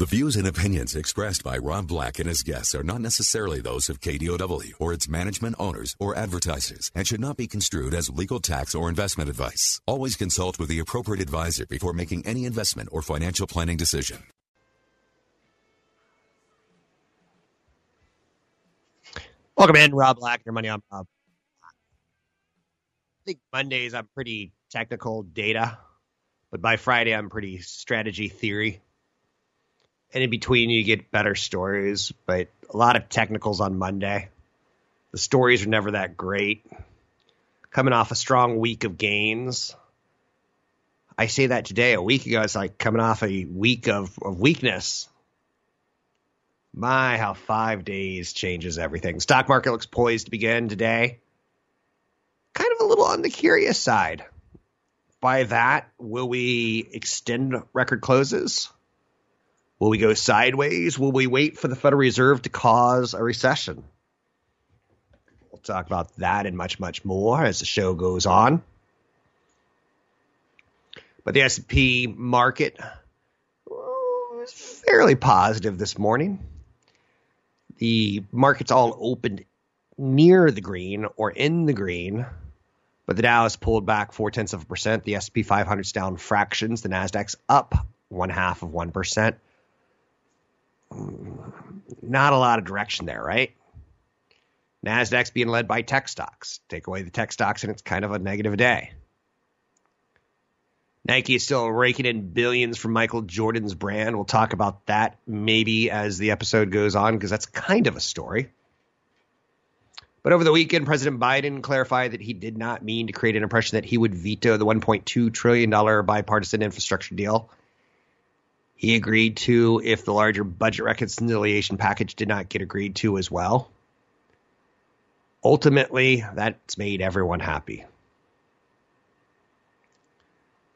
The views and opinions expressed by Rob Black and his guests are not necessarily those of KDOW or its management owners or advertisers and should not be construed as legal tax or investment advice. Always consult with the appropriate advisor before making any investment or financial planning decision. Welcome in, Rob Black, your money on Rob. I think Mondays I'm pretty technical data, but by Friday I'm pretty strategy theory. And in between you get better stories, but a lot of technicals on Monday. The stories are never that great. Coming off a strong week of gains. I say that today. A week ago, it's like coming off a week of, of weakness. My, how five days changes everything. Stock market looks poised to begin today. Kind of a little on the curious side. By that, will we extend record closes? Will we go sideways? Will we wait for the Federal Reserve to cause a recession? We'll talk about that and much, much more as the show goes on. But the S&P market oh, was fairly positive this morning. The market's all opened near the green or in the green, but the Dow has pulled back four tenths of a percent. The S&P 500's down fractions. The Nasdaq's up one half of one percent. Not a lot of direction there, right? Nasdaq's being led by tech stocks. Take away the tech stocks, and it's kind of a negative day. Nike is still raking in billions from Michael Jordan's brand. We'll talk about that maybe as the episode goes on because that's kind of a story. But over the weekend, President Biden clarified that he did not mean to create an impression that he would veto the $1.2 trillion bipartisan infrastructure deal. He agreed to if the larger budget reconciliation package did not get agreed to as well. Ultimately, that's made everyone happy.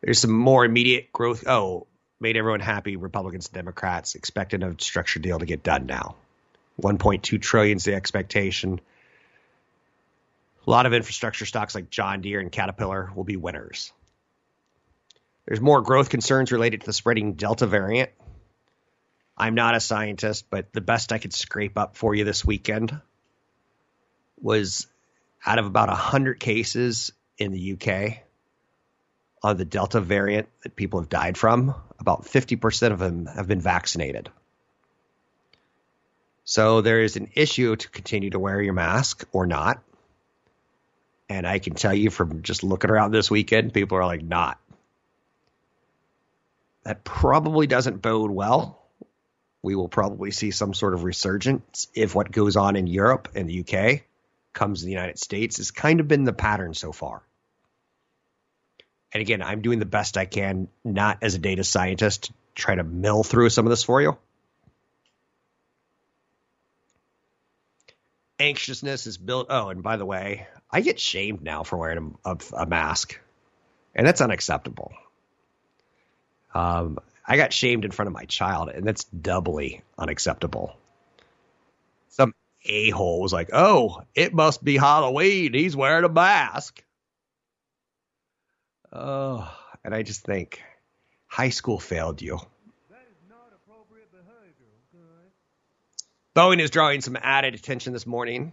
There's some more immediate growth. Oh, made everyone happy. Republicans and Democrats expected a structured deal to get done now. 1.2 trillion is the expectation. A lot of infrastructure stocks like John Deere and Caterpillar will be winners. There's more growth concerns related to the spreading Delta variant. I'm not a scientist, but the best I could scrape up for you this weekend was out of about 100 cases in the UK on the Delta variant that people have died from, about 50% of them have been vaccinated. So there is an issue to continue to wear your mask or not. And I can tell you from just looking around this weekend, people are like, not. That probably doesn't bode well. We will probably see some sort of resurgence if what goes on in Europe and the UK comes to the United States. Has kind of been the pattern so far. And again, I'm doing the best I can, not as a data scientist, to try to mill through some of this for you. Anxiousness is built. Oh, and by the way, I get shamed now for wearing a, a, a mask, and that's unacceptable. Um, I got shamed in front of my child, and that's doubly unacceptable. Some a hole was like, "Oh, it must be Halloween. He's wearing a mask." Oh, and I just think, high school failed you. Boeing is drawing some added attention this morning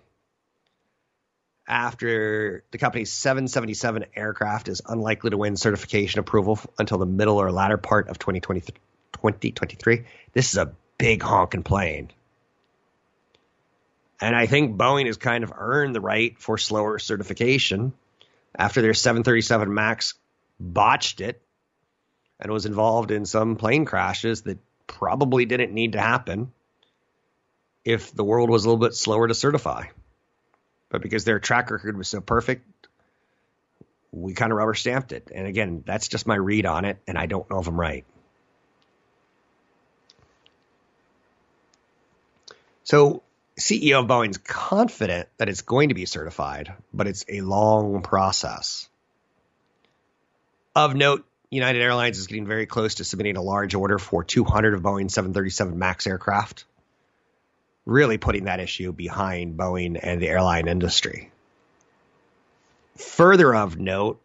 after the company's 777 aircraft is unlikely to win certification approval until the middle or latter part of 2023. This is a big honking plane. And I think Boeing has kind of earned the right for slower certification after their 737 MAX botched it and was involved in some plane crashes that probably didn't need to happen if the world was a little bit slower to certify. But because their track record was so perfect, we kind of rubber stamped it. And again, that's just my read on it, and I don't know if I'm right. So, CEO of Boeing's confident that it's going to be certified, but it's a long process. Of note, United Airlines is getting very close to submitting a large order for 200 of Boeing 737 MAX aircraft, really putting that issue behind Boeing and the airline industry. Further of note,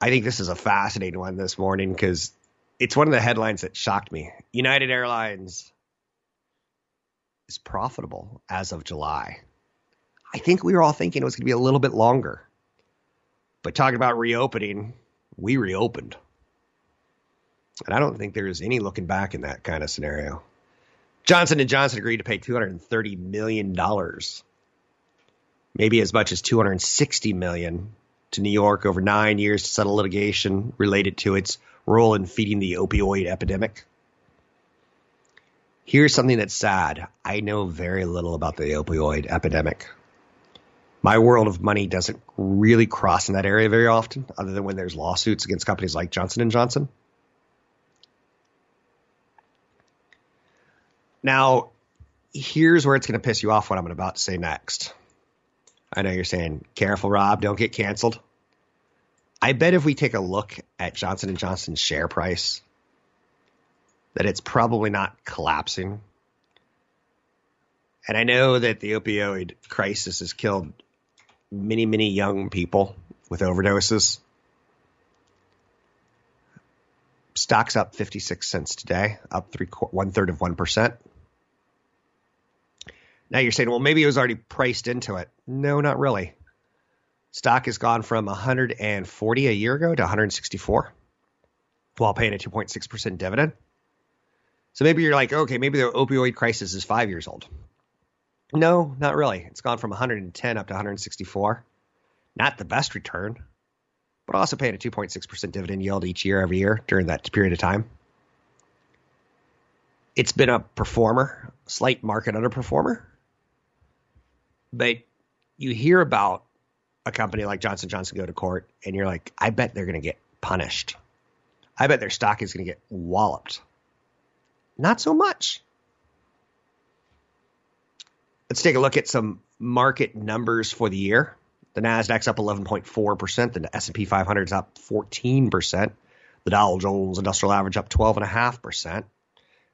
I think this is a fascinating one this morning because it's one of the headlines that shocked me. United Airlines is profitable as of July. I think we were all thinking it was going to be a little bit longer. But talking about reopening, we reopened. And I don't think there's any looking back in that kind of scenario. Johnson & Johnson agreed to pay $230 million, maybe as much as $260 million to New York over nine years to settle litigation related to its role in feeding the opioid epidemic. Here's something that's sad. I know very little about the opioid epidemic my world of money doesn't really cross in that area very often, other than when there's lawsuits against companies like Johnson and Johnson. Now, here's where it's going to piss you off what I'm about to say next. I know you're saying, "Careful, Rob, don't get canceled." I bet if we take a look at Johnson and Johnson's share price, that it's probably not collapsing. And I know that the opioid crisis has killed many, many young people with overdoses. Stock's up 56 cents today, up three one third of 1%. Now you're saying, well, maybe it was already priced into it. No, not really. Stock has gone from 140 a year ago to 164 while paying a 2.6% dividend. So maybe you're like, okay, maybe the opioid crisis is five years old. No, not really. It's gone from 110 up to 164. Not the best return, but also paying a 2.6% dividend yield each year, every year during that period of time. It's been a performer, slight market underperformer. But you hear about a company like Johnson Johnson go to court, and you're like, I bet they're going to get punished. I bet their stock is going to get walloped. Not so much. Let's take a look at some market numbers for the year. The Nasdaq's up 11.4%. The S&P 500 is up 14%. The Dow Jones Industrial Average up 12.5%.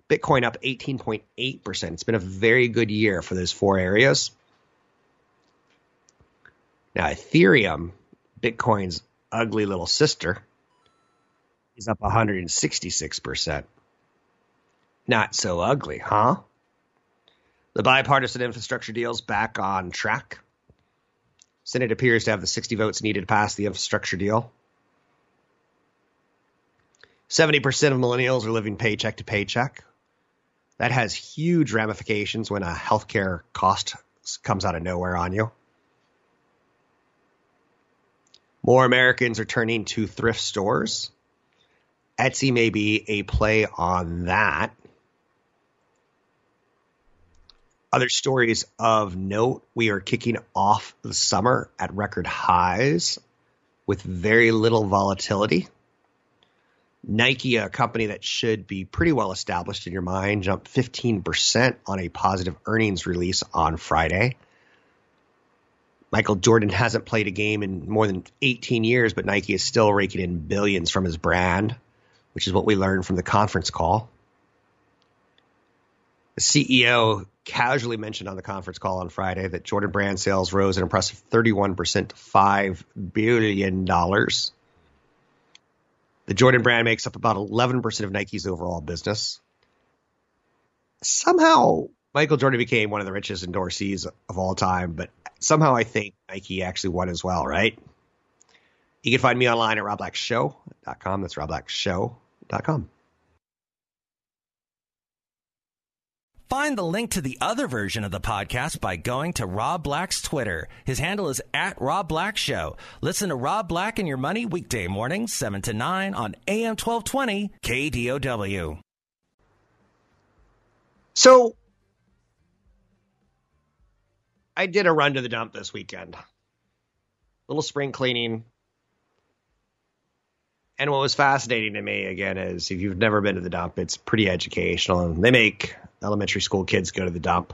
Bitcoin up 18.8%. It's been a very good year for those four areas. Now, Ethereum, Bitcoin's ugly little sister, is up 166%. Not so ugly, huh? The bipartisan infrastructure deal's back on track. Senate appears to have the 60 votes needed to pass the infrastructure deal. 70% of millennials are living paycheck to paycheck. That has huge ramifications when a healthcare cost comes out of nowhere on you. More Americans are turning to thrift stores. Etsy may be a play on that. Other stories of note we are kicking off the summer at record highs with very little volatility. Nike, a company that should be pretty well established in your mind, jumped 15% on a positive earnings release on Friday. Michael Jordan hasn't played a game in more than 18 years, but Nike is still raking in billions from his brand, which is what we learned from the conference call. The CEO casually mentioned on the conference call on Friday that Jordan brand sales rose an impressive 31% to $5 billion. The Jordan brand makes up about 11% of Nike's overall business. Somehow, Michael Jordan became one of the richest endorsees of all time, but somehow I think Nike actually won as well, right? You can find me online at robblackshow.com. That's robblackshow.com. Find the link to the other version of the podcast by going to Rob Black's Twitter. His handle is at Rob Black Show. Listen to Rob Black and Your Money weekday mornings, 7 to 9 on AM 1220 KDOW. So, I did a run to the dump this weekend. Little spring cleaning. And what was fascinating to me again is if you've never been to the dump, it's pretty educational, and they make elementary school kids go to the dump,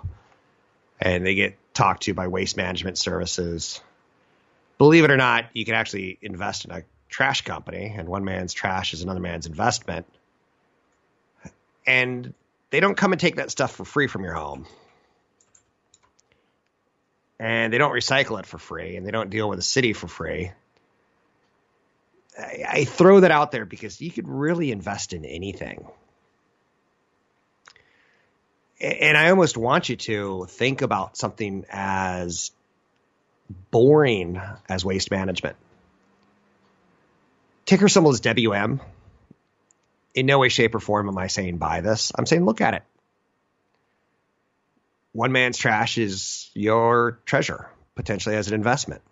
and they get talked to by waste management services. Believe it or not, you can actually invest in a trash company, and one man's trash is another man's investment. And they don't come and take that stuff for free from your home. And they don't recycle it for free, and they don't deal with the city for free. I, I throw that out there because you could really invest in anything. And I almost want you to think about something as boring as waste management. Ticker symbol is WM. In no way, shape, or form am I saying buy this. I'm saying look at it. One man's trash is your treasure, potentially as an investment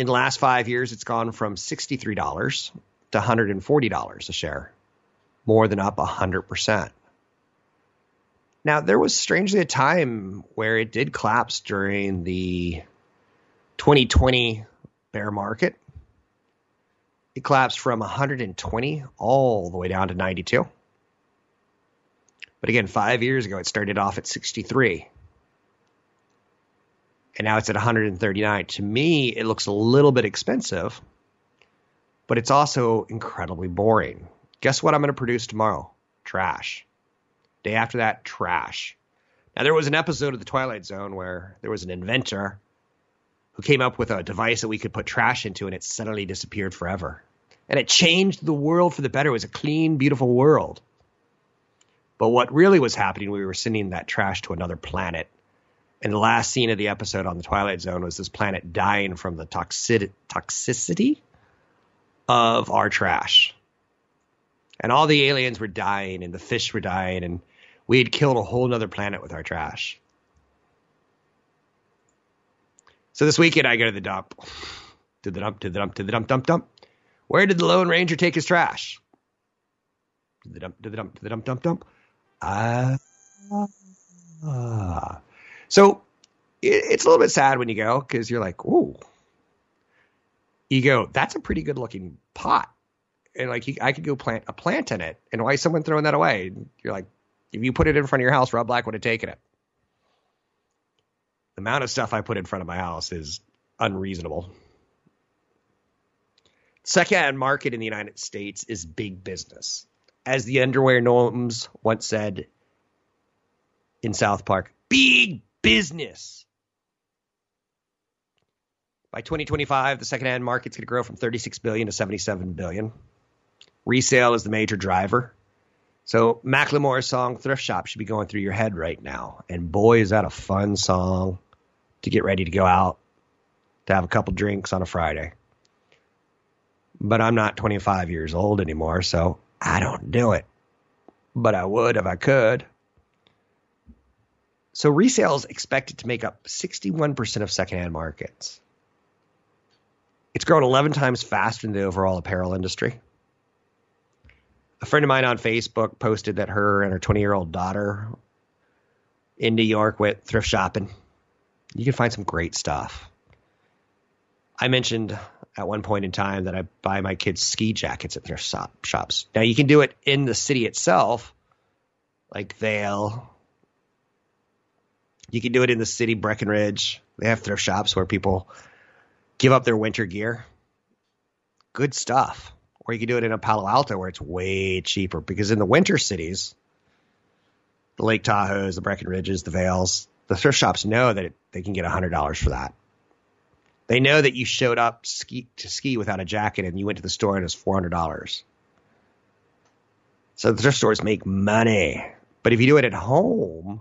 in the last five years, it's gone from $63 to $140 a share, more than up 100%. Now, there was strangely a time where it did collapse during the 2020 bear market. It collapsed from 120 all the way down to 92. But again, five years ago, it started off at 63 and now it's at 139. To me, it looks a little bit expensive, but it's also incredibly boring. Guess what I'm going to produce tomorrow? Trash. Day after that, trash. Now, there was an episode of The Twilight Zone where there was an inventor who came up with a device that we could put trash into, and it suddenly disappeared forever. And it changed the world for the better. It was a clean, beautiful world. But what really was happening, we were sending that trash to another planet and the last scene of the episode on the Twilight Zone was this planet dying from the toxic- toxicity of our trash. And all the aliens were dying, and the fish were dying, and we had killed a whole other planet with our trash. So this weekend, I go to the dump. To the dump, to the dump, to the dump, dump, dump. Where did the Lone Ranger take his trash? To the dump, to the dump, to the dump, dump, dump. Ah. Uh, so it, it's a little bit sad when you go because you're like, ooh. You go, that's a pretty good looking pot. And like, I could go plant a plant in it. And why is someone throwing that away? You're like, if you put it in front of your house, Rob Black would have taken it. The amount of stuff I put in front of my house is unreasonable. Second-hand market in the United States is big business. As the underwear gnomes once said in South Park, big business. By 2025, the secondhand market's going to grow from 36 billion to 77 billion. Resale is the major driver. So Macklemore's song "Thrift Shop" should be going through your head right now. And boy, is that a fun song to get ready to go out to have a couple drinks on a Friday. But I'm not 25 years old anymore, so I don't do it. But I would if I could. So resale is expected to make up 61% of secondhand markets. It's grown 11 times faster than the overall apparel industry. A friend of mine on Facebook posted that her and her 20 year old daughter in New York went thrift shopping. You can find some great stuff. I mentioned at one point in time that I buy my kids ski jackets at shop, shops. Now you can do it in the city itself, like Vail you can do it in the city, Breckenridge. They have thrift shops where people give up their winter gear. Good stuff. Or you can do it in a Palo Alto where it's way cheaper because in the winter cities, the Lake Tahoes, the Breckenridges, the Vails, the thrift shops know that it, they can get $100 for that. They know that you showed up ski, to ski without a jacket and you went to the store and it was $400. So the thrift stores make money. But if you do it at home,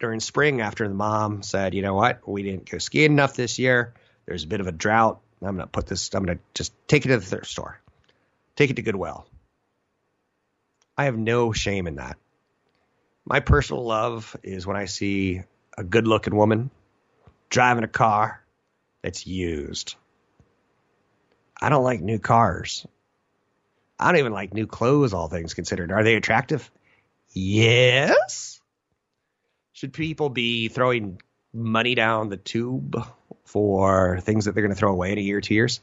during spring after the mom said, you know what, we didn't go skiing enough this year. There's a bit of a drought. I'm going to put this, I'm going to just take it to the thrift store, take it to Goodwill. I have no shame in that. My personal love is when I see a good looking woman driving a car that's used. I don't like new cars. I don't even like new clothes, all things considered. Are they attractive? Yes. Should people be throwing money down the tube for things that they're going to throw away in a year, or two years?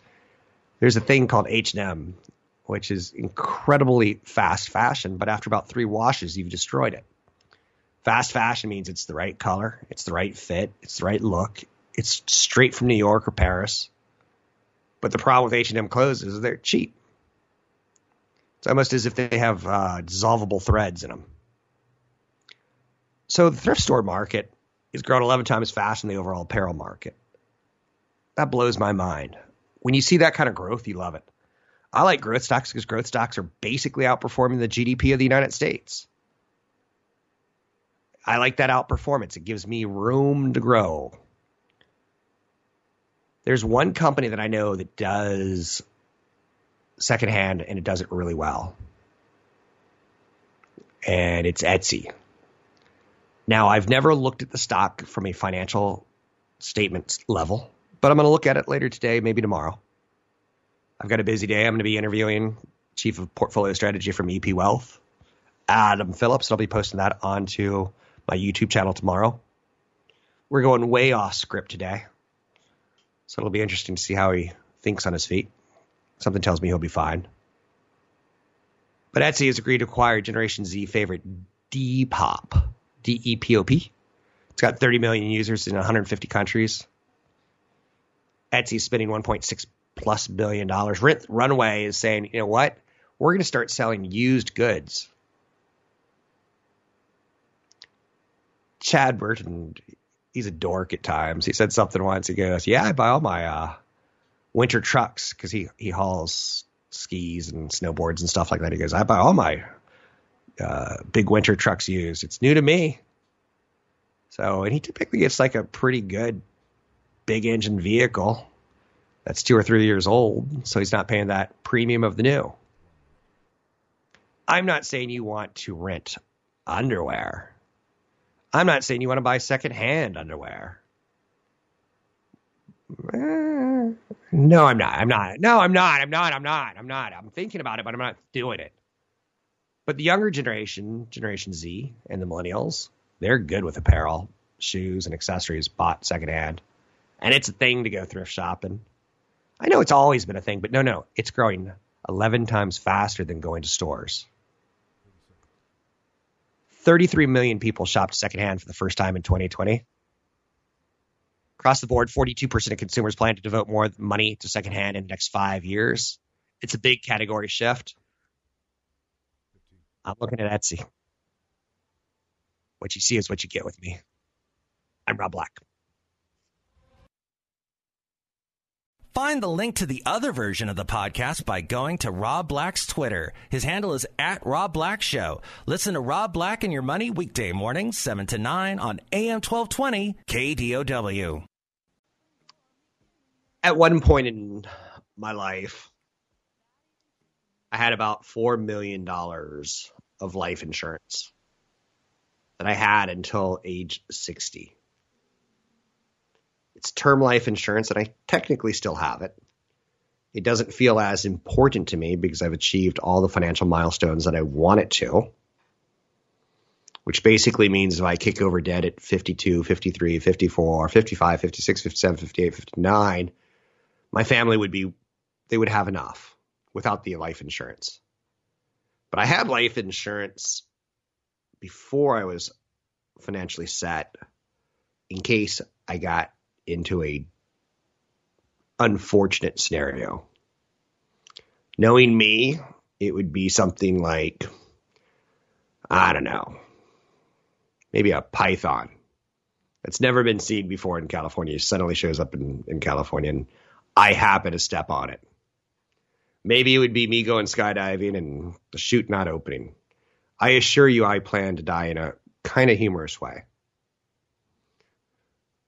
There's a thing called H&M, which is incredibly fast fashion, but after about three washes, you've destroyed it. Fast fashion means it's the right color, it's the right fit, it's the right look, it's straight from New York or Paris. But the problem with H&M clothes is they're cheap. It's almost as if they have uh, dissolvable threads in them. So the thrift store market is growing 11 times faster than the overall apparel market. That blows my mind. When you see that kind of growth, you love it. I like growth stocks because growth stocks are basically outperforming the GDP of the United States. I like that outperformance. It gives me room to grow. There's one company that I know that does secondhand and it does it really well. And it's Etsy. Now, I've never looked at the stock from a financial statement level, but I'm going to look at it later today, maybe tomorrow. I've got a busy day. I'm going to be interviewing Chief of Portfolio Strategy from EP Wealth, Adam Phillips. And I'll be posting that onto my YouTube channel tomorrow. We're going way off script today. So it'll be interesting to see how he thinks on his feet. Something tells me he'll be fine. But Etsy has agreed to acquire Generation Z favorite Depop, D E P O P. It's got 30 million users in 150 countries. Etsy is spending 1.6 plus billion dollars. Runway is saying, you know what? We're going to start selling used goods. Chad Burton, he's a dork at times. He said something once. He goes, "Yeah, I buy all my uh, winter trucks because he he hauls skis and snowboards and stuff like that." He goes, "I buy all my uh, big winter trucks used. It's new to me." So, and he typically gets like a pretty good big engine vehicle that's two or three years old, so he's not paying that premium of the new. I'm not saying you want to rent underwear. I'm not saying you want to buy secondhand underwear. Eh, no, I'm not. I'm not. No, I'm not. I'm not. I'm not. I'm not. I'm thinking about it, but I'm not doing it. But the younger generation, Generation Z and the millennials, they're good with apparel, shoes, and accessories bought secondhand. And it's a thing to go thrift shopping. I know it's always been a thing, but no, no, it's growing 11 times faster than going to stores. 33 million people shopped secondhand for the first time in 2020. Across the board, 42% of consumers plan to devote more money to secondhand in the next five years. It's a big category shift. I'm looking at Etsy. What you see is what you get with me. I'm Rob Black. Find the link to the other version of the podcast by going to Rob Black's Twitter. His handle is at Rob Black Show. Listen to Rob Black and Your Money weekday mornings, 7 to 9 on AM 1220 KDOW. At one point in my life, I had about $4 million of life insurance that I had until age 60. It's term life insurance, and I technically still have it. It doesn't feel as important to me because I've achieved all the financial milestones that I want it to, which basically means if I kick over debt at 52, 53, 54, 55, 56, 57, 58, 59, my family would be, they would have enough without the life insurance. But I had life insurance before I was financially set in case I got into a unfortunate scenario. Knowing me, it would be something like I don't know, maybe a python that's never been seen before in California suddenly shows up in, in California and I happen to step on it. Maybe it would be me going skydiving and the chute not opening. I assure you, I plan to die in a kind of humorous way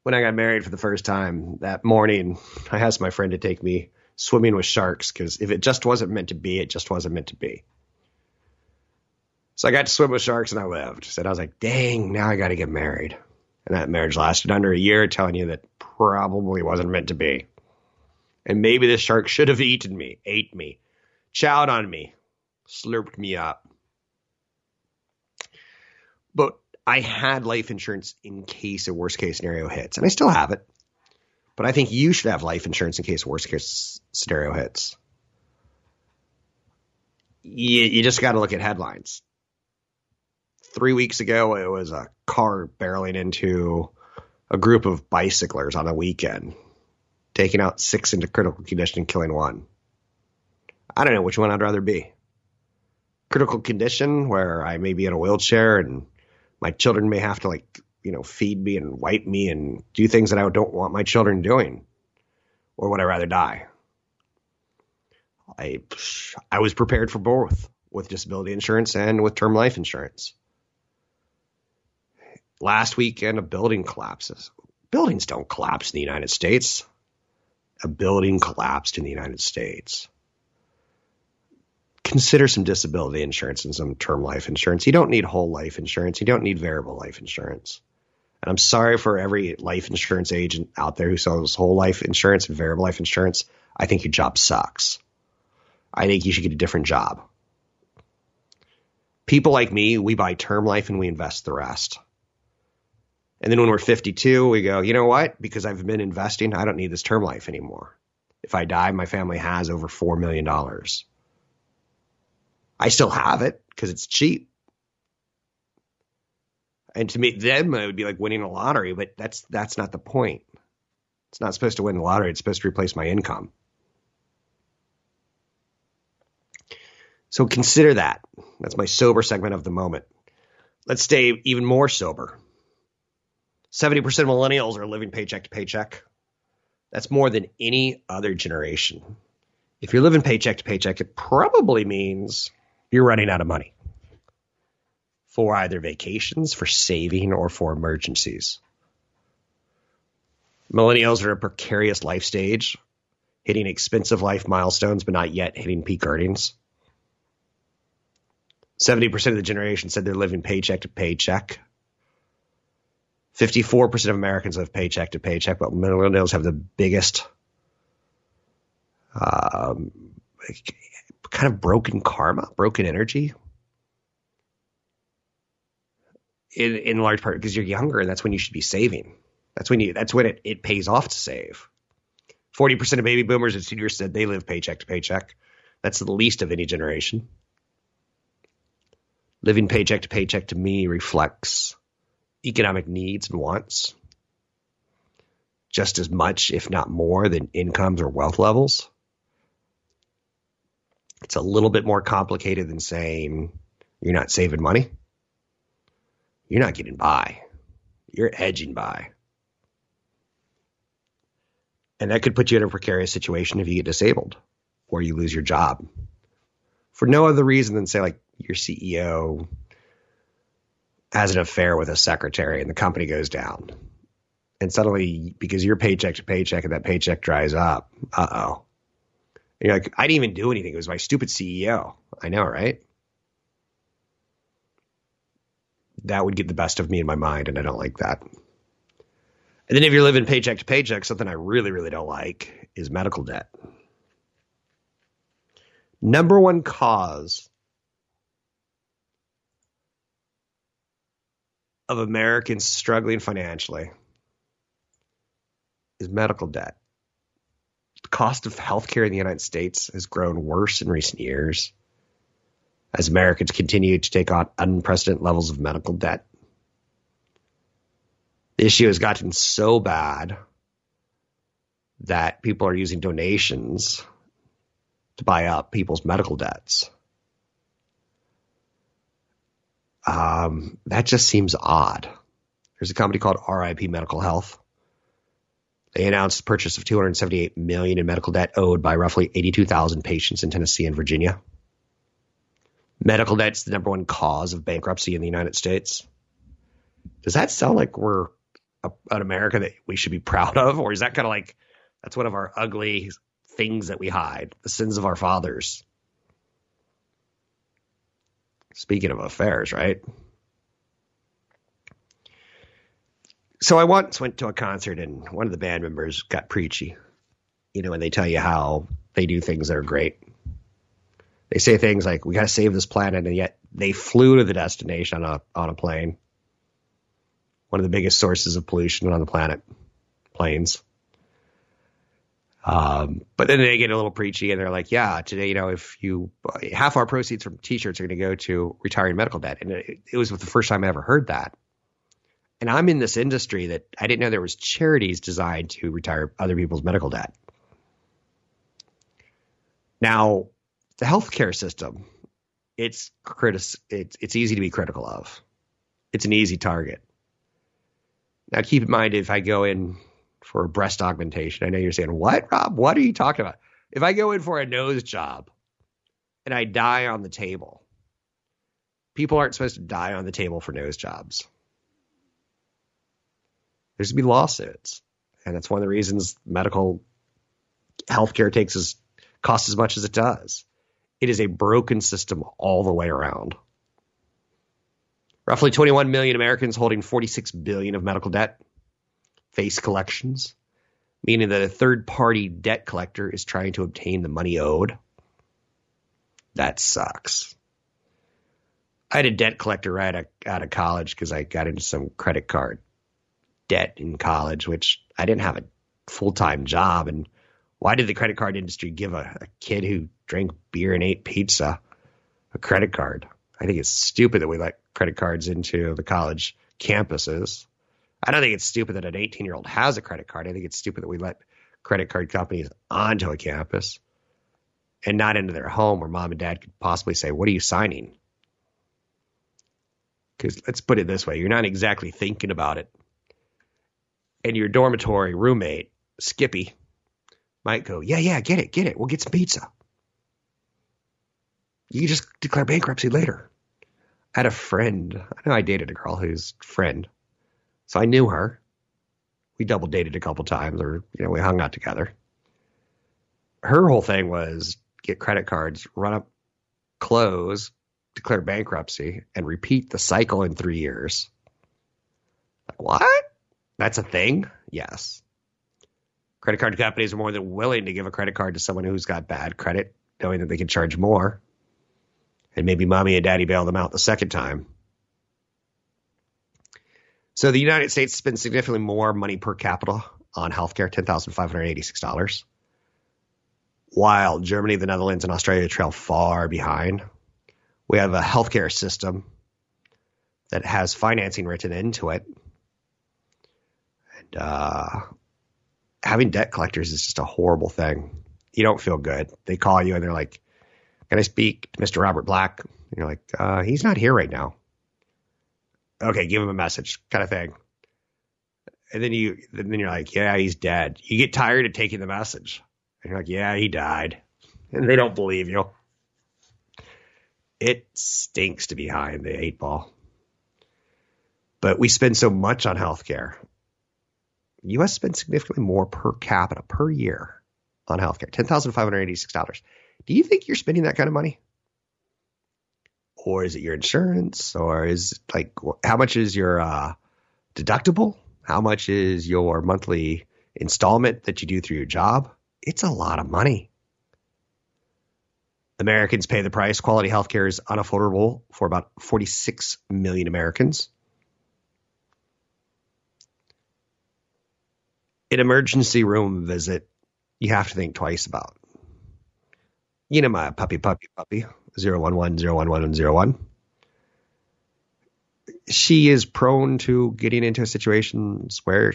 when I got married for the first time that morning, I asked my friend to take me swimming with sharks because if it just wasn't meant to be, it just wasn't meant to be. So I got to swim with sharks and I lived. And I was like, dang, now I got to get married. And that marriage lasted under a year, telling you that probably wasn't meant to be. And maybe the shark should have eaten me, ate me, chowed on me, slurped me up. But I had life insurance in case a worst case scenario hits, and I still have it. But I think you should have life insurance in case worst case scenario hits. you, you just got to look at headlines. Three weeks ago, it was a car barreling into a group of bicyclers on a weekend, taking out six into critical condition and killing one. I don't know which one I'd rather be. Critical condition, where I may be in a wheelchair and my children may have to like, you know, feed me and wipe me and do things that I don't want my children doing. Or would I rather die? I I was prepared for both with disability insurance and with term life insurance. Last weekend, a building collapses. Buildings don't collapse in the United States. A building collapsed in the United States. Consider some disability insurance and some term life insurance. You don't need whole life insurance. You don't need variable life insurance. And I'm sorry for every life insurance agent out there who sells whole life insurance and variable life insurance. I think your job sucks. I think you should get a different job. People like me, we buy term life and we invest the rest. And then when we're 52, we go, you know what? Because I've been investing, I don't need this term life anymore. If I die, my family has over $4 million. I still have it because it's cheap. And to me, them, it would be like winning a lottery, but that's that's not the point. It's not supposed to win the lottery. It's supposed to replace my income. So consider that. That's my sober segment of the moment. Let's stay even more sober. 70% of millennials are living paycheck to paycheck. That's more than any other generation. If you're living paycheck to paycheck, it probably means you're running out of money for either vacations, for saving, or for emergencies. Millennials are a precarious life stage, hitting expensive life milestones, but not yet hitting peak earnings. 70% of the generation said they're living paycheck to paycheck. 54% of Americans live paycheck to paycheck, but millennials have the biggest um, kind of broken karma, broken energy. In, in large part because you're younger and that's when you should be saving. That's when you that's when it, it pays off to save. 40% of baby boomers and seniors said they live paycheck to paycheck. That's the least of any generation. Living paycheck to paycheck to me reflects economic needs and wants just as much, if not more, than incomes or wealth levels. It's a little bit more complicated than saying you're not saving money. You're not getting by. You're edging by. And that could put you in a precarious situation if you get disabled or you lose your job for no other reason than say like your CEO has an affair with a secretary and the company goes down. And suddenly, because you're paycheck to paycheck and that paycheck dries up, uh oh. You're like, I didn't even do anything. It was my stupid CEO. I know, right? That would get the best of me in my mind, and I don't like that. And then if you're living paycheck to paycheck, something I really, really don't like is medical debt. Number one cause of Americans struggling financially is medical debt. The cost of healthcare in the United States has grown worse in recent years as Americans continue to take on unprecedented levels of medical debt. The issue has gotten so bad that people are using donations to buy up people's medical debts. Um, that just seems odd. There's a company called RIP Medical Health. They announced the purchase of 278 million in medical debt owed by roughly 82,000 patients in Tennessee and Virginia. Medical debt is the number one cause of bankruptcy in the United States. Does that sound like we're a, an America that we should be proud of, or is that kind of like that's one of our ugly things that we hide, the sins of our fathers? Speaking of affairs, right? So I once went to a concert and one of the band members got preachy. You know, and they tell you how they do things that are great. They say things like, "We got to save this planet," and yet they flew to the destination on a on a plane. One of the biggest sources of pollution on the planet, planes. Um, but then they get a little preachy and they're like, yeah, today, you know, if you half our proceeds from t-shirts are going to go to retiring medical debt. And it, it was the first time I ever heard that. And I'm in this industry that I didn't know there was charities designed to retire other people's medical debt. Now, the healthcare system, it's critis- it's it's easy to be critical of. It's an easy target. Now, keep in mind if I go in for a breast augmentation, I know you're saying, "What, Rob? What are you talking about?" If I go in for a nose job and I die on the table, people aren't supposed to die on the table for nose jobs. There's going to be lawsuits, and that's one of the reasons medical healthcare takes as costs as much as it does. It is a broken system all the way around. Roughly 21 million Americans holding 46 billion of medical debt face collections, meaning that a third party debt collector is trying to obtain the money owed. That sucks. I had a debt collector right out of college because I got into some credit card debt in college, which I didn't have a full time job. And why did the credit card industry give a, a kid who drank beer and ate pizza a credit card? I think it's stupid that we let credit cards into the college campuses. I don't think it's stupid that an 18 year old has a credit card. I think it's stupid that we let credit card companies onto a campus and not into their home where mom and dad could possibly say, What are you signing? Because let's put it this way you're not exactly thinking about it. And your dormitory roommate, Skippy, might go, Yeah, yeah, get it, get it. We'll get some pizza. You can just declare bankruptcy later. I had a friend. I know I dated a girl whose friend. So I knew her. We double dated a couple times or, you know, we hung out together. Her whole thing was get credit cards, run up, close, declare bankruptcy, and repeat the cycle in three years. Like, what? That's a thing? Yes. Credit card companies are more than willing to give a credit card to someone who's got bad credit, knowing that they can charge more and maybe mommy and daddy bail them out the second time. So the United States spends significantly more money per capita on healthcare, $10,586, while Germany, the Netherlands, and Australia trail far behind. We have a healthcare system that has financing written into it. And uh, having debt collectors is just a horrible thing. You don't feel good. They call you and they're like, can I speak to Mr. Robert Black? And you're like, uh, he's not here right now. Okay, give him a message, kind of thing. And then you, then you're like, yeah, he's dead. You get tired of taking the message, and you're like, yeah, he died, and they don't believe you. It stinks to be behind the eight ball. But we spend so much on healthcare. U.S. spends significantly more per capita per year on healthcare, ten thousand five hundred eighty-six dollars. Do you think you're spending that kind of money? Or is it your insurance? Or is like how much is your uh, deductible? How much is your monthly installment that you do through your job? It's a lot of money. Americans pay the price. Quality healthcare is unaffordable for about 46 million Americans. An emergency room visit, you have to think twice about you know my puppy, puppy, puppy, 011, 011, 01. She is prone to getting into situations where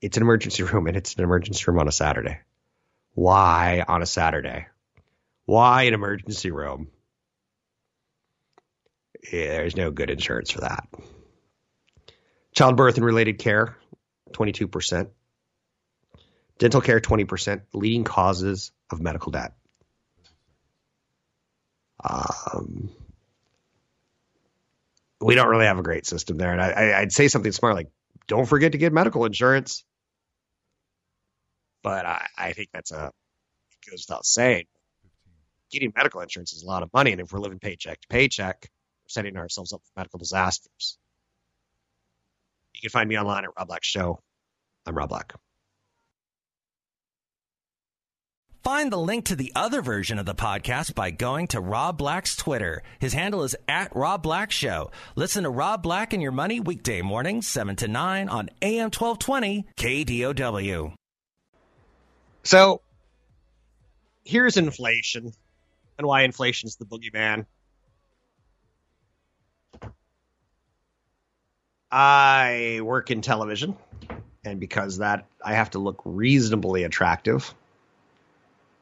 it's an emergency room and it's an emergency room on a Saturday. Why on a Saturday? Why an emergency room? Yeah, there's no good insurance for that. Childbirth and related care, 22%. Dental care, 20%. Leading causes of medical debt. Um, we don't really have a great system there. And I, would say something smart like, don't forget to get medical insurance. But I, I think that's a, it goes without saying. Getting medical insurance is a lot of money. And if we're living paycheck to paycheck, we're setting ourselves up for medical disasters. You can find me online at Rob Black Show. I'm Rob Black. Find the link to the other version of the podcast by going to Rob Black's Twitter. His handle is at Rob Black Show. Listen to Rob Black and Your Money weekday mornings, 7 to 9 on AM 1220 KDOW. So here's inflation and why inflation is the boogeyman. I work in television, and because that, I have to look reasonably attractive.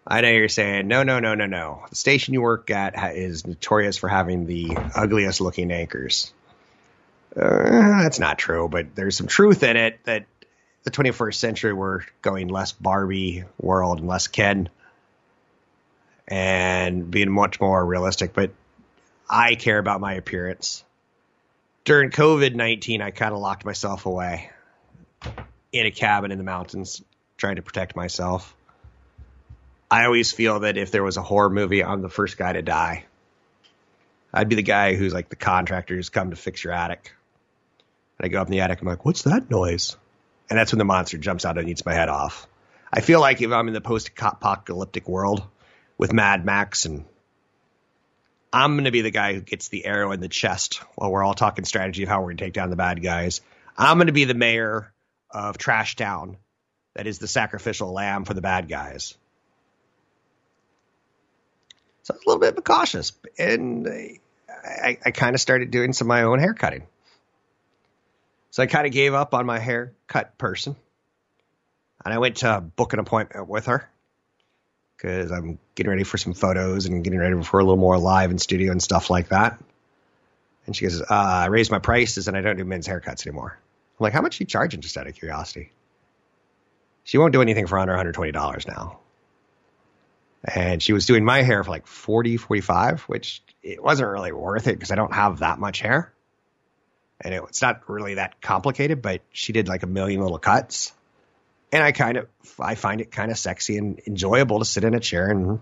I know you're saying, no, no, no, no, no. The station you work at is notorious for having the ugliest looking anchors. Uh, that's not true, but there's some truth in it that the 21st century we're going less Barbie world and less Ken and being much more realistic. But I care about my appearance. During COVID 19, I kind of locked myself away in a cabin in the mountains trying to protect myself. I always feel that if there was a horror movie, I'm the first guy to die. I'd be the guy who's like the contractor who's come to fix your attic. And I go up in the attic, I'm like, what's that noise? And that's when the monster jumps out and eats my head off. I feel like if I'm in the post apocalyptic world with Mad Max and I'm going to be the guy who gets the arrow in the chest while we're all talking strategy of how we're going to take down the bad guys. I'm going to be the mayor of Trash Town that is the sacrificial lamb for the bad guys. So I was a little bit cautious, and I, I kind of started doing some of my own hair cutting. So I kind of gave up on my haircut person, and I went to book an appointment with her because I'm getting ready for some photos and getting ready for a little more live in studio and stuff like that. And she goes, uh, I raised my prices and I don't do men's haircuts anymore. I'm like, how much are you charging just out of curiosity? She won't do anything for under $120 now and she was doing my hair for like 40 45 which it wasn't really worth it because i don't have that much hair. And it, it's not really that complicated but she did like a million little cuts. And i kind of i find it kind of sexy and enjoyable to sit in a chair and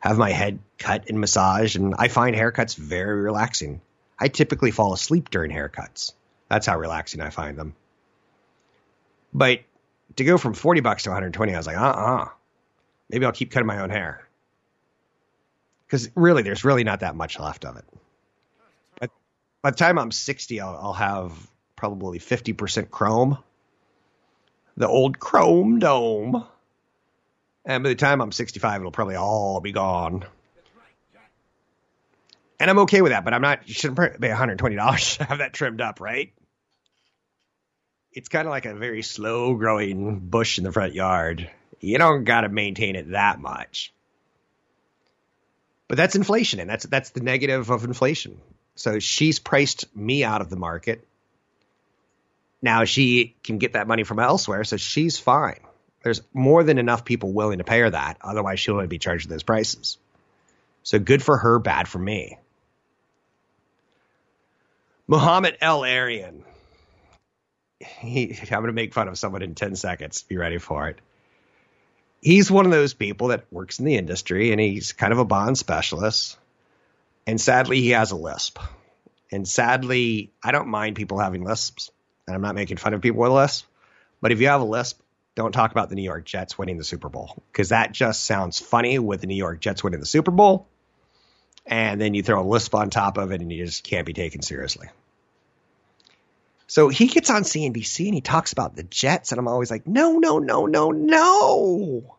have my head cut and massaged. And i find haircuts very relaxing. I typically fall asleep during haircuts. That's how relaxing i find them. But to go from 40 bucks to 120 i was like uh-uh maybe I'll keep cutting my own hair. Because really, there's really not that much left of it. But by the time I'm 60, I'll, I'll have probably 50% chrome, the old chrome dome. And by the time I'm 65, it'll probably all be gone. And I'm okay with that, but I'm not, you shouldn't pay $120 to have that trimmed up, right? It's kind of like a very slow growing bush in the front yard. You don't got to maintain it that much. But that's inflation, and that's that's the negative of inflation. So she's priced me out of the market. Now she can get that money from elsewhere, so she's fine. There's more than enough people willing to pay her that. Otherwise, she wouldn't be charging those prices. So good for her, bad for me. Muhammad El-Erian. He, I'm going to make fun of someone in 10 seconds. Be ready for it he's one of those people that works in the industry and he's kind of a bond specialist. And sadly, he has a lisp. And sadly, I don't mind people having lisps. And I'm not making fun of people with lisps. But if you have a lisp, don't talk about the New York Jets winning the Super Bowl because that just sounds funny with the New York Jets winning the Super Bowl. And then you throw a lisp on top of it and you just can't be taken seriously. So he gets on CNBC and he talks about the Jets, and I'm always like, no, no, no, no, no.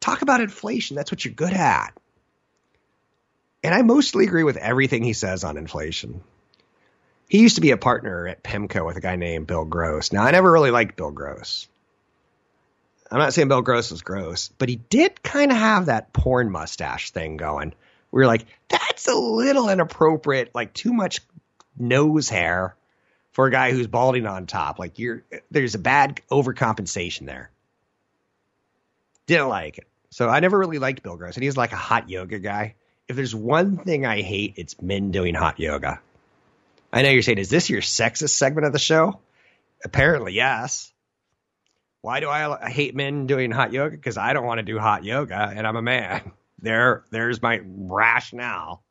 Talk about inflation. That's what you're good at. And I mostly agree with everything he says on inflation. He used to be a partner at PIMCO with a guy named Bill Gross. Now, I never really liked Bill Gross. I'm not saying Bill Gross was gross, but he did kind of have that porn mustache thing going. We were like, that's a little inappropriate, like too much nose hair for a guy who's balding on top. Like you're there's a bad overcompensation there. Didn't like it. So I never really liked Bill Gross. And he's like a hot yoga guy. If there's one thing I hate, it's men doing hot yoga. I know you're saying, is this your sexist segment of the show? Apparently, yes. Why do I hate men doing hot yoga? Because I don't want to do hot yoga and I'm a man. There, there's my rationale.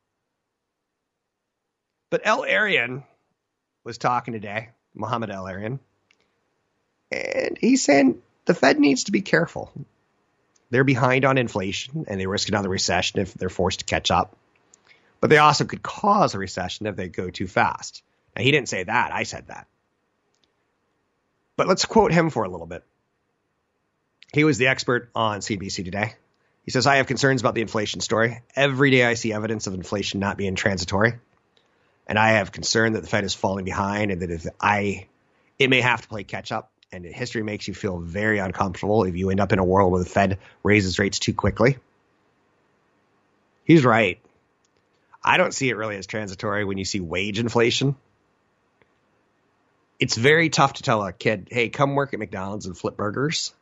But El-Erian was talking today, Muhammad El-Erian, and he's saying the Fed needs to be careful. They're behind on inflation and they risk another recession if they're forced to catch up. But they also could cause a recession if they go too fast. Now, he didn't say that. I said that. But let's quote him for a little bit. He was the expert on CBC today. He says, I have concerns about the inflation story. Every day I see evidence of inflation not being transitory. And I have concern that the Fed is falling behind and that if I, it may have to play catch up. And history makes you feel very uncomfortable if you end up in a world where the Fed raises rates too quickly. He's right. I don't see it really as transitory when you see wage inflation. It's very tough to tell a kid, hey, come work at McDonald's and flip burgers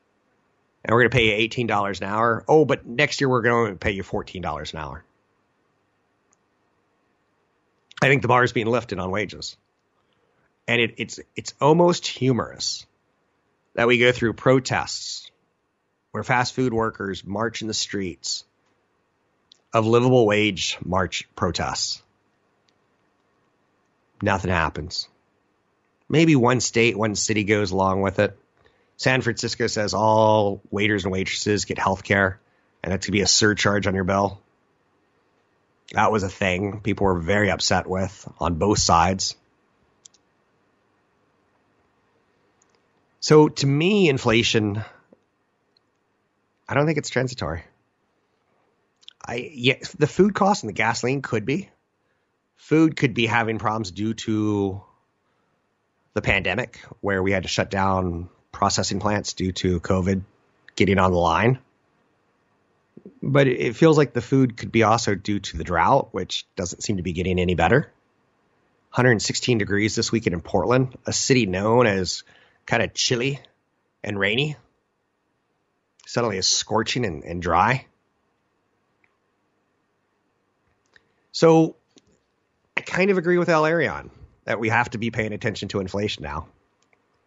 and we're going to pay you $18 an hour. Oh, but next year we're going to pay you $14 an hour. I think the bar is being lifted on wages. And it, it's, it's almost humorous that we go through protests where fast food workers march in the streets of livable wage march protests. Nothing happens. Maybe one state, one city goes along with it. San Francisco says all waiters and waitresses get health care, and that's going to be a surcharge on your bill. That was a thing people were very upset with on both sides. So to me, inflation, I don't think it's transitory. I yeah, the food cost and the gasoline could be. Food could be having problems due to the pandemic, where we had to shut down processing plants due to COVID getting on the line. But it feels like the food could be also due to the drought, which doesn't seem to be getting any better. 116 degrees this weekend in Portland, a city known as kind of chilly and rainy. Suddenly is scorching and, and dry. So I kind of agree with El-Erian that we have to be paying attention to inflation now.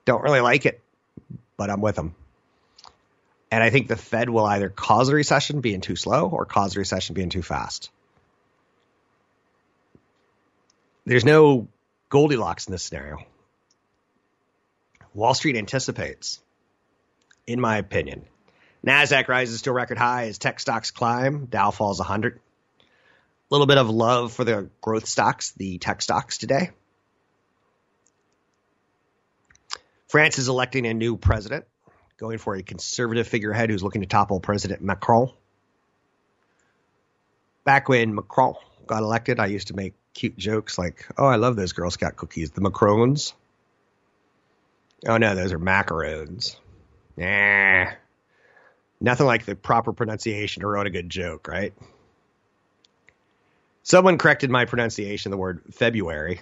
Don't really like it but I'm with them. And I think the Fed will either cause a recession being too slow or cause a recession being too fast. There's no Goldilocks in this scenario. Wall Street anticipates, in my opinion. NASDAQ rises to a record high as tech stocks climb, Dow falls 100. A little bit of love for the growth stocks, the tech stocks today. France is electing a new president, going for a conservative figurehead who's looking to topple President Macron. Back when Macron got elected, I used to make cute jokes like, oh, I love those Girl Scout cookies, the Macrons. Oh, no, those are macarons. Nah. Nothing like the proper pronunciation to wrote a good joke, right? Someone corrected my pronunciation, of the word February,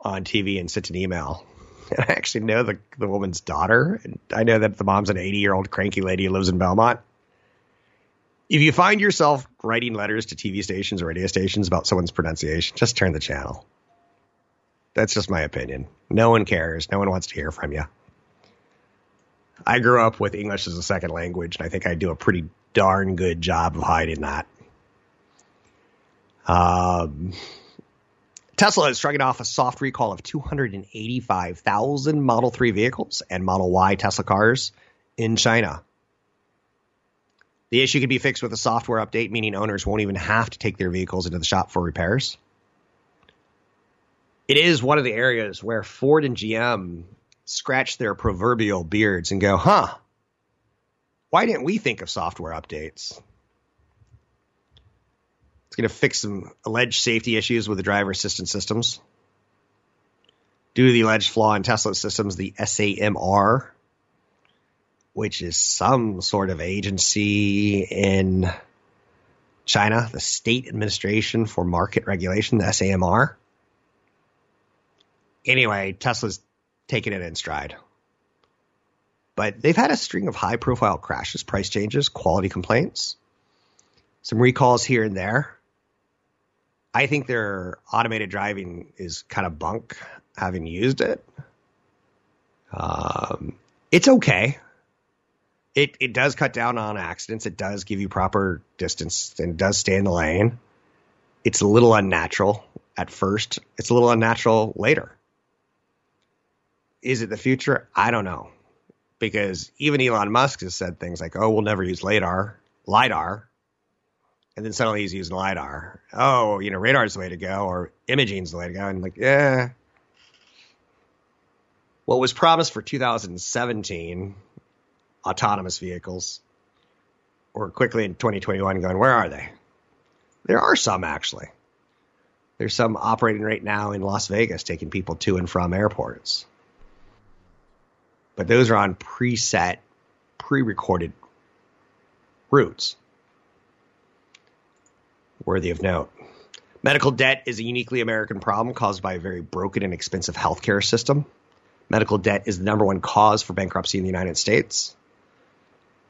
on TV and sent an email. I actually know the the woman's daughter. And I know that the mom's an 80 year old cranky lady who lives in Belmont. If you find yourself writing letters to TV stations or radio stations about someone's pronunciation, just turn the channel. That's just my opinion. No one cares. No one wants to hear from you. I grew up with English as a second language, and I think I do a pretty darn good job of hiding that. Um, Tesla is striking off a soft recall of 285,000 Model 3 vehicles and Model Y Tesla cars in China. The issue can be fixed with a software update, meaning owners won't even have to take their vehicles into the shop for repairs. It is one of the areas where Ford and GM scratch their proverbial beards and go, huh, why didn't we think of software updates? It's going to fix some alleged safety issues with the driver assistance systems. Due to the alleged flaw in Tesla systems, the SAMR, which is some sort of agency in China, the State Administration for Market Regulation, the SAMR. Anyway, Tesla's taking it in stride. But they've had a string of high profile crashes, price changes, quality complaints, some recalls here and there. I think their automated driving is kind of bunk, having used it. Um, it's okay. It it does cut down on accidents. It does give you proper distance and does stay in the lane. It's a little unnatural at first. It's a little unnatural later. Is it the future? I don't know. Because even Elon Musk has said things like, "Oh, we'll never use lidar, lidar and then suddenly he's using lidar. Oh, you know, radar's the way to go, or imaging's the way to go, and like, yeah. What was promised for 2017 autonomous vehicles. Or quickly in 2021 going, where are they? There are some actually. There's some operating right now in Las Vegas taking people to and from airports. But those are on preset, pre recorded routes. Worthy of note. Medical debt is a uniquely American problem caused by a very broken and expensive healthcare system. Medical debt is the number one cause for bankruptcy in the United States.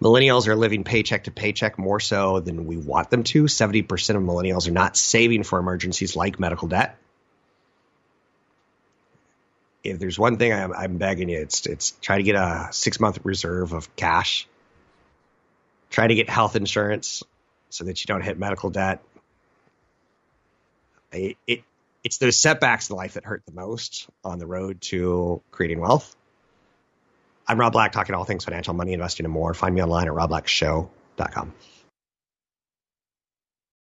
Millennials are living paycheck to paycheck more so than we want them to. 70% of millennials are not saving for emergencies like medical debt. If there's one thing I'm, I'm begging you, it's, it's try to get a six month reserve of cash. Try to get health insurance so that you don't hit medical debt. It, it, it's those setbacks in life that hurt the most on the road to creating wealth. I'm Rob Black, talking all things financial, money, investing, and more. Find me online at robblackshow.com.